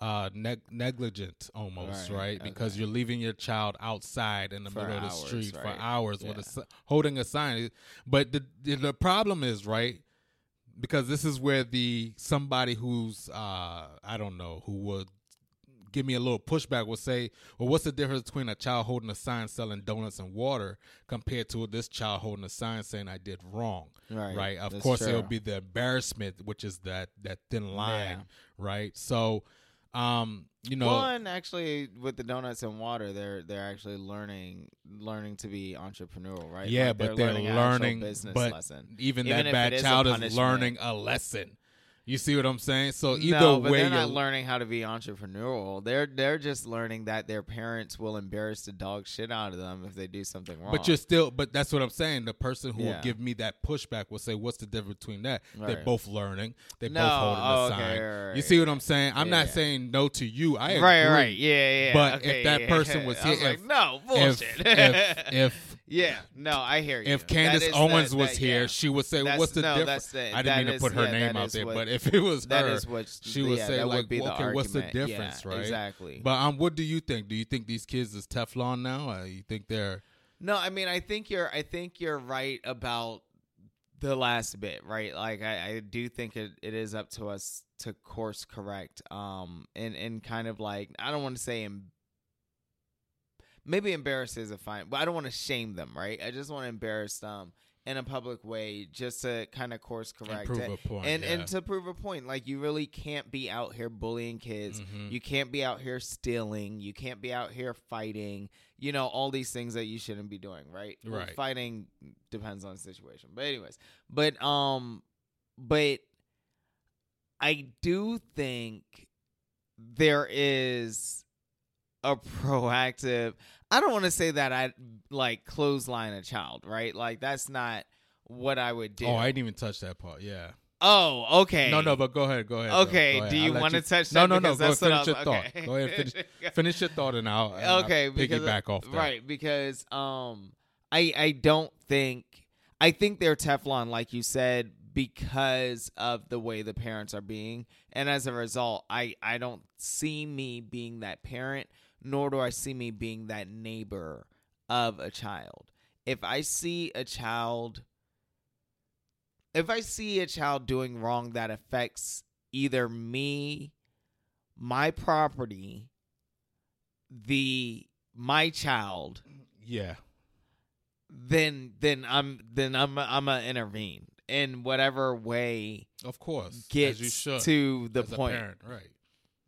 uh neg- negligent almost Right, right, because okay. you're leaving your child outside in the For middle of the street for right. hours with a holding a sign but the, the the problem is right because this is where the somebody who's uh I don't know who would give me a little pushback will say, well, what's the difference between a child holding a sign selling donuts and water compared to this child holding a sign saying I did wrong? Right, Of that's course, true. it'll be the embarrassment, which is that that thin line, Yeah. right? So, um, you know, and actually, with the donuts and water, they're they're actually learning learning to be entrepreneurial, right? yeah, Like, but they're learning, an actual learning, business but lesson. even, Even that bad is child is punishment. learning a lesson. You see what I'm saying? So either no, but way, they're not you're- learning how to be entrepreneurial. They're they're just learning that their parents will embarrass the dog shit out of them if they do something wrong. But you're still, but that's what I'm saying. The person who will give me that pushback will say, "What's the difference between that? They're both learning. They're No, both holding the okay, sign. right, you see what I'm saying? I'm Yeah, not yeah. saying no to you. I right, agree. right, right, yeah, yeah. But okay, if that yeah. person was I here, like, if- no If bullshit. if, if yeah, no, I hear you. if Candace is the- Owens was that- here, yeah. she would say, That's- "What's the no, difference?" the- I didn't mean to put her yeah, name out there, what- but if it was That her, is what she would yeah, say, like, would the "Okay, what's the difference, right?" Exactly. But um, what do you think? Do you think these kids is Teflon now? Uh, you think they're No, I mean, I think you're. I think you're right about the last bit, right? Like, I, I do think it, it is up to us to course correct, um, and and kind of like I don't want to say em- maybe embarrass is a fine, but I don't want to shame them, right? I just want to embarrass them in a public way, just to kind of course correct prove it. a point, and yeah. and to prove a point. Like, you really can't be out here bullying kids. Mhm. You can't be out here stealing. You can't be out here fighting. You know, all these things that you shouldn't be doing, right? Well, Right. fighting depends on the situation. But anyways, but um but I do think there is a proactive I don't want to say that I like clothesline a child, right? Like that's not what I would do. Oh, I didn't even touch that part. Yeah. Oh, okay. No, no, but go ahead, go ahead. Okay, Go ahead. do you wanna touch No, that? no, no. Because Go ahead, finish your thought. okay. Go ahead, finish, finish your thought, and I'll, and I'll okay, because piggyback off that. Right, because um, I I don't think I think they're Teflon, like you said, because of the way the parents are being, and as a result, I I don't see me being that parent, nor do I see me being that neighbor of a child. If I see a child, if I see a child doing wrong that affects either me, my property, the my child, Yeah, then then I'm then I'm I'm gonna intervene in whatever way of course. as gets you should, to the point. parent, right?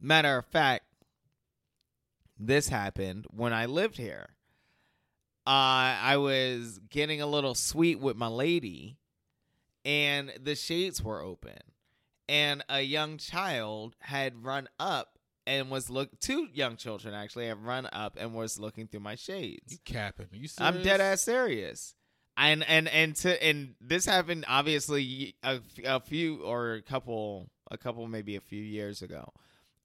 Matter of fact, this happened when I lived here. Uh, I was getting a little sweet with my lady, and the shades were open, and a young child had run up and was look. Two young children actually had run up and was looking through my shades. You capping? You serious? I'm dead ass serious. And and and to and this happened obviously a, a few or a couple a couple maybe a few years ago.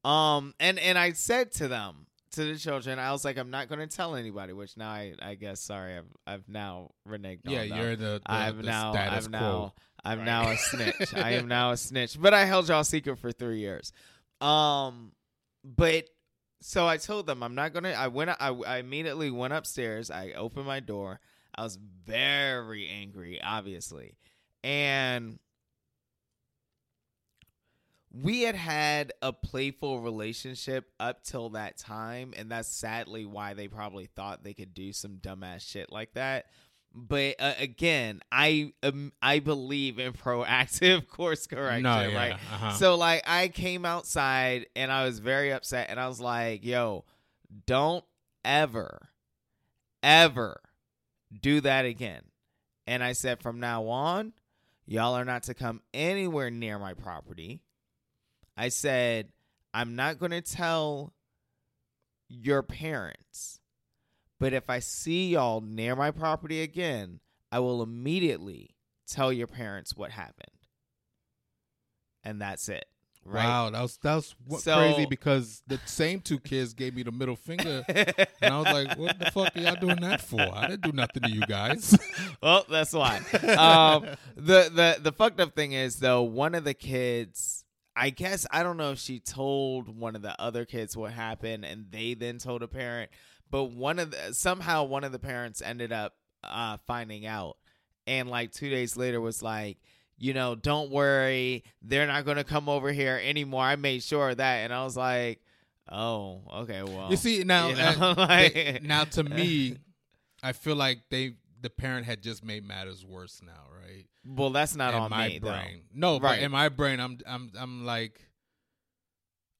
Um and and I said to them to the children I was like I'm not going to tell anybody which now I I guess sorry I've I've now reneged Yeah, them. you're the, the, I'm the now status I'm quo. now I'm Right. now a snitch. I am now a snitch. But I held y'all secret for three years. Um, but so I told them I'm not gonna. I went. I, I immediately went upstairs. I opened my door. I was very angry, obviously, and we had had a playful relationship up till that time, and that's sadly why they probably thought they could do some dumbass shit like that. But uh, again, I um, I believe in proactive course correction, No, yeah, right? uh-huh. So like, I came outside and I was very upset, and I was like, "Yo, don't ever, ever do that again." And I said, from now on, y'all are not to come anywhere near my property. I said, I'm not going to tell your parents, but if I see y'all near my property again, I will immediately tell your parents what happened. And that's it. Right? Wow, that was that was So- crazy because the same two kids gave me the middle finger, and I was like, "What the fuck are y'all doing that for? I didn't do nothing to you guys." well, that's why. Um, the the the fucked up thing is though, one of the kids, I guess I don't know if she told one of the other kids what happened, and they then told a parent. But one of the somehow one of the parents ended up uh, finding out, and like two days later was like. You know, don't worry. They're not going to come over here anymore. I made sure of that. And I was like, oh, okay, well. you see now, you know, uh, like- they- now to me, I feel like they the parent had just made matters worse now, right? well, that's not in on my me, though. brain. No, Right. but in my brain, I'm I'm I'm like,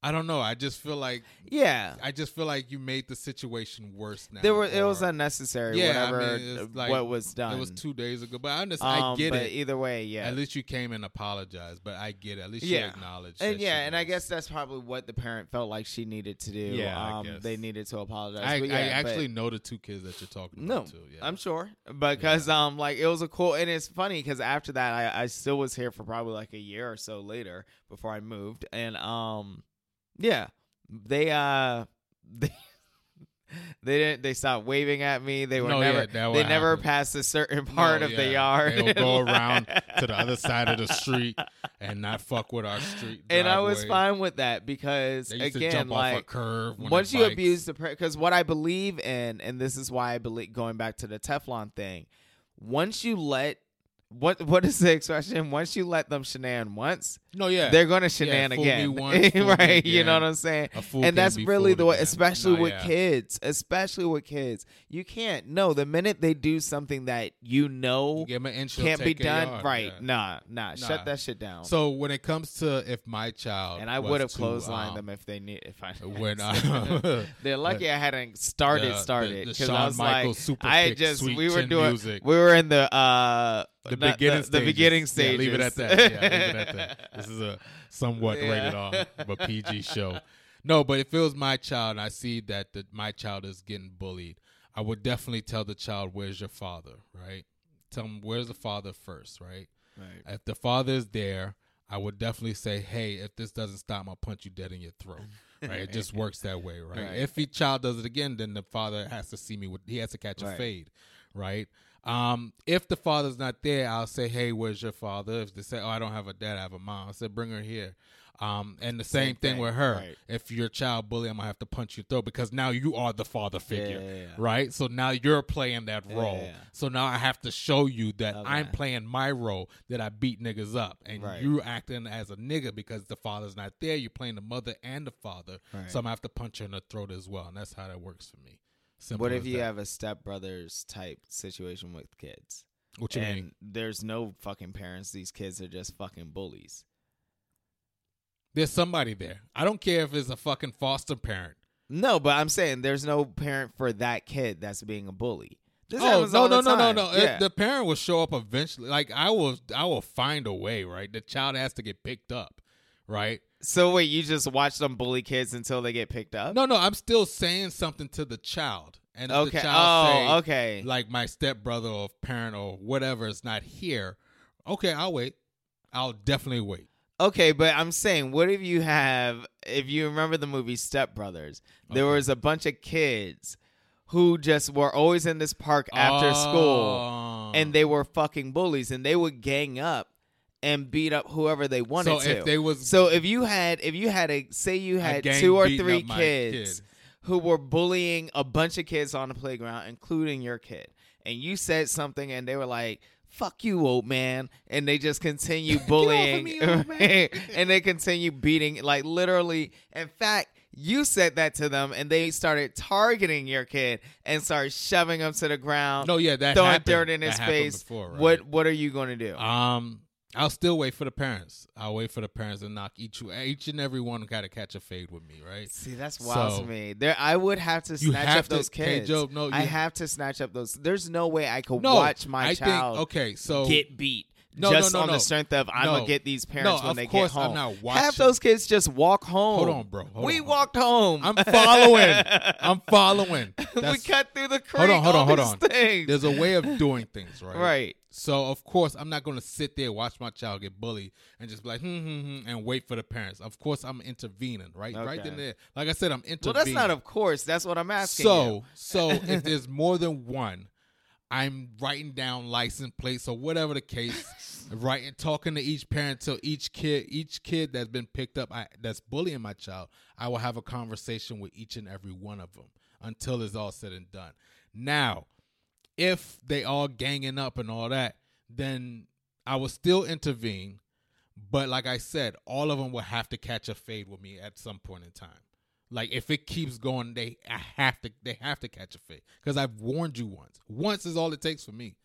I don't know. I just feel like Yeah. I just feel like you made the situation worse now. There were it was unnecessary. Yeah, I whatever mean, it's uh, like- what was done. It was two days ago, but I understand. I Um, get but it. Either way, yeah. At least you came and apologized, but I get it. At least you Yeah. acknowledged. and yeah, and I guess that's probably what the parent felt like she needed to do. Yeah, I um, they needed to apologize. I, But yeah, I actually know the two kids that you're talking no, about too. Yeah. I'm sure because um like it was a cool and it's funny because after that I I still was here for probably like a year or so later before I moved and um yeah they uh they. They didn't. They stopped waving at me. They were No, never. yeah, they never happened. passed a certain part No, of the yard. They'll go around to the other side of the street and not fuck with our street. and I was fine with that because again, like curve. once you abuse the because what I believe in, and this is why I believe going back to the Teflon thing. Once you let what what is the expression? Once you let them shenan once, no, yeah, they're gonna shenan me again, once, right? You know what I'm saying? A fool And that's really the way, again. especially with yeah. kids, especially with kids. You can't. No, the minute they do something that you know You give 'em an inch, can't be done, yard, right? yeah. Nah, nah, Nah. shut that shit down. So when it comes to if my child and I would have clotheslined um, them if they need. If I when I, They're lucky I hadn't started started because I was Michaels like, I just we were doing music. we were in the uh the not- beginning the, stages. the beginning Yeah, leave it at that. Yeah, leave it at that. This is a somewhat Yeah. rated R, but PG show. No, but if it was my child and I see that the, my child is getting bullied, I would definitely tell the child, "Where's your father?" Right? Tell him, "Where's the father?" First, right? Right. If the father is there, I would definitely say, hey, if this doesn't stop, I'll punch you dead in your throat. Right? It just works that way, right? Right. If the child does it again, then the father has to see me with he has to catch a fade, right? Um, if the father's not there, I'll say, hey, where's your father? If they say, oh, I don't have a dad, I have a mom, I said, bring her here. Um, and the same, Same thing, thing, with her. right. If you're a child bully, I'm gonna have to punch you through because now you are the father figure, yeah, yeah. right? So now you're playing that role. yeah. So now I have to show you that I'm playing my role that I beat niggas up, and Right. you acting as a nigga because the father's not there. You're playing the mother and the father, Right. so I'm gonna have to punch her in the throat as well, and that's how that works for me. Simple What if you that. have a stepbrothers type situation with kids? What you and mean? there's no fucking parents. These kids are just fucking bullies. There's somebody there. I don't care if it's a fucking foster parent. No, but I'm saying there's no parent for that kid that's being a bully. This oh no no no no time. no! Yeah. The parent will show up eventually. Like I will, I will find a way. Right, the child has to get picked up. Right. So wait, you just watch them bully kids until they get picked up? No, no, I'm still saying something to the child, and if Okay. the child Oh, say, okay. like my stepbrother or parent or whatever is not here, okay, I'll wait. I'll definitely wait. Okay, but I'm saying, what if you have, if you remember the movie Step Brothers, there Okay. was a bunch of kids who just were always in this park after school, Oh. and they were fucking bullies, and they would gang up and beat up whoever they wanted So to. if they was- so if you had, if you had a, say you had two or three kids kid. who were bullying a bunch of kids on the playground, including your kid, and you said something, and they were like. Fuck you, old man, and they just continue bullying, me, and they continue beating, like literally. In fact, you said that to them, and they started targeting your kid and started shoving him to the ground. No, yeah, that throwing happened. dirt in his face. before, right? What What are you going to do? Um, I'll still wait for the parents. I'll wait for the parents to knock each each and every one got to catch a fade with me, right? See, that's wild So- to me. There, I would have to snatch have up to- those K. kids. Job, no, I have to snatch up those. There's no way I could No, watch my I child think okay, so get beat. No, just no, no, on the strength of I'm gonna get these parents No, when of they course get I'm home. not Have those kids just walk home. Hold on, bro. Hold we on. walked home. I'm following. I'm following. we cut through the creek. hold on, hold on, hold on. Things. There's a way of doing things, right? Right. So of course I'm not going to sit there watch my child get bullied and just be like hmm, hmm, hmm, and wait for the parents. Of course I'm intervening, right? Right Okay. then there. Like I said, I'm intervening. well, that's not of course. That's what I'm asking. So you. so if there's more than one, I'm writing down license plates or whatever the case, writing talking to each parent till each kid each kid that's been picked up I, that's bullying my child, I will have a conversation with each and every one of them until it's all said and done. Now, if they all ganging up and all that, then I will still intervene. But like I said, all of them will have to catch a fade with me at some point in time. Like if it keeps going, they I have to they have to catch a fit because I've warned you once. Once is all it takes for me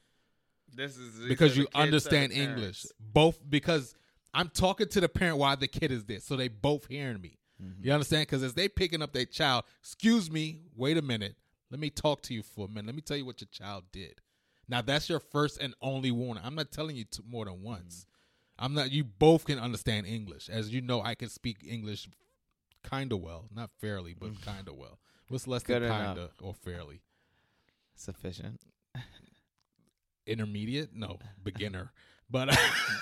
this is because you understand English. Both because I'm talking to the parent while the kid is there, so they both hearing me. You understand? Because as they picking up their child, excuse me, wait a minute, let me talk to you for a minute. Let me tell you what your child did. Now that's your first and only warning. I'm not telling you to more than once. I'm not. You both can understand English, as you know. I can speak English kind of well, not fairly, but mm. kind of well. What's less Good than kind of or fairly? sufficient. intermediate? No beginner. But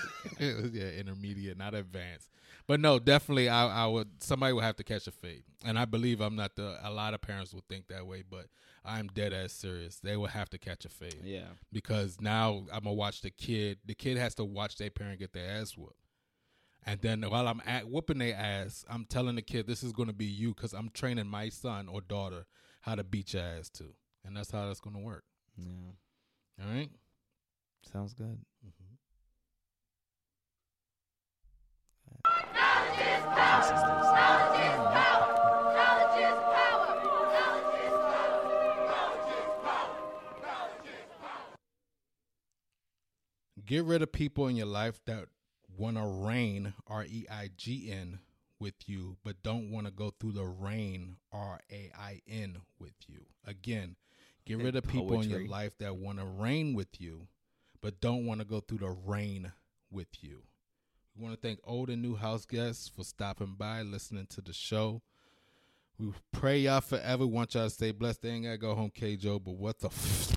yeah intermediate not advanced. But no definitely I, I would somebody would have to catch a fade. And i believe i'm not the a lot of parents will think that way but i'm dead as serious. They will have to catch a fade. Yeah. because now i'm gonna watch the kid the kid has to watch their parent get their ass whooped and then while i'm at whooping their ass i'm telling the kid this is gonna be you because i'm training my son or daughter how to beat your ass too and that's how that's gonna work Yeah. all right Sounds good. Mm-hmm. Knowledge is power. Knowledge is power. Knowledge is power. Knowledge is power. Knowledge is power. Knowledge is power. Get rid of people in your life that want to reign, R E I G N, with you, but don't want to go through the rain, R A I N, with you. Again, get rid of people in your life that want to reign with you, but don't want to go through the rain with you. We want to thank old and new house guests for stopping by, listening to the show. We pray y'all forever. Want y'all to stay blessed. They ain't gotta go home, K Joe, but what the f-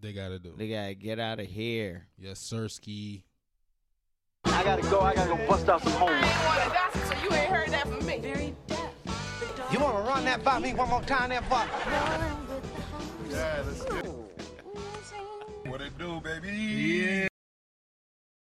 they gotta do? They gotta get out of here. Yes, sir, ski. I I gotta go. I gotta go bust out some homework. so you ain't heard that from me. Very You wanna run that by me one more time, there, fuck? Yeah, let's get it. What it do, baby? Yeah.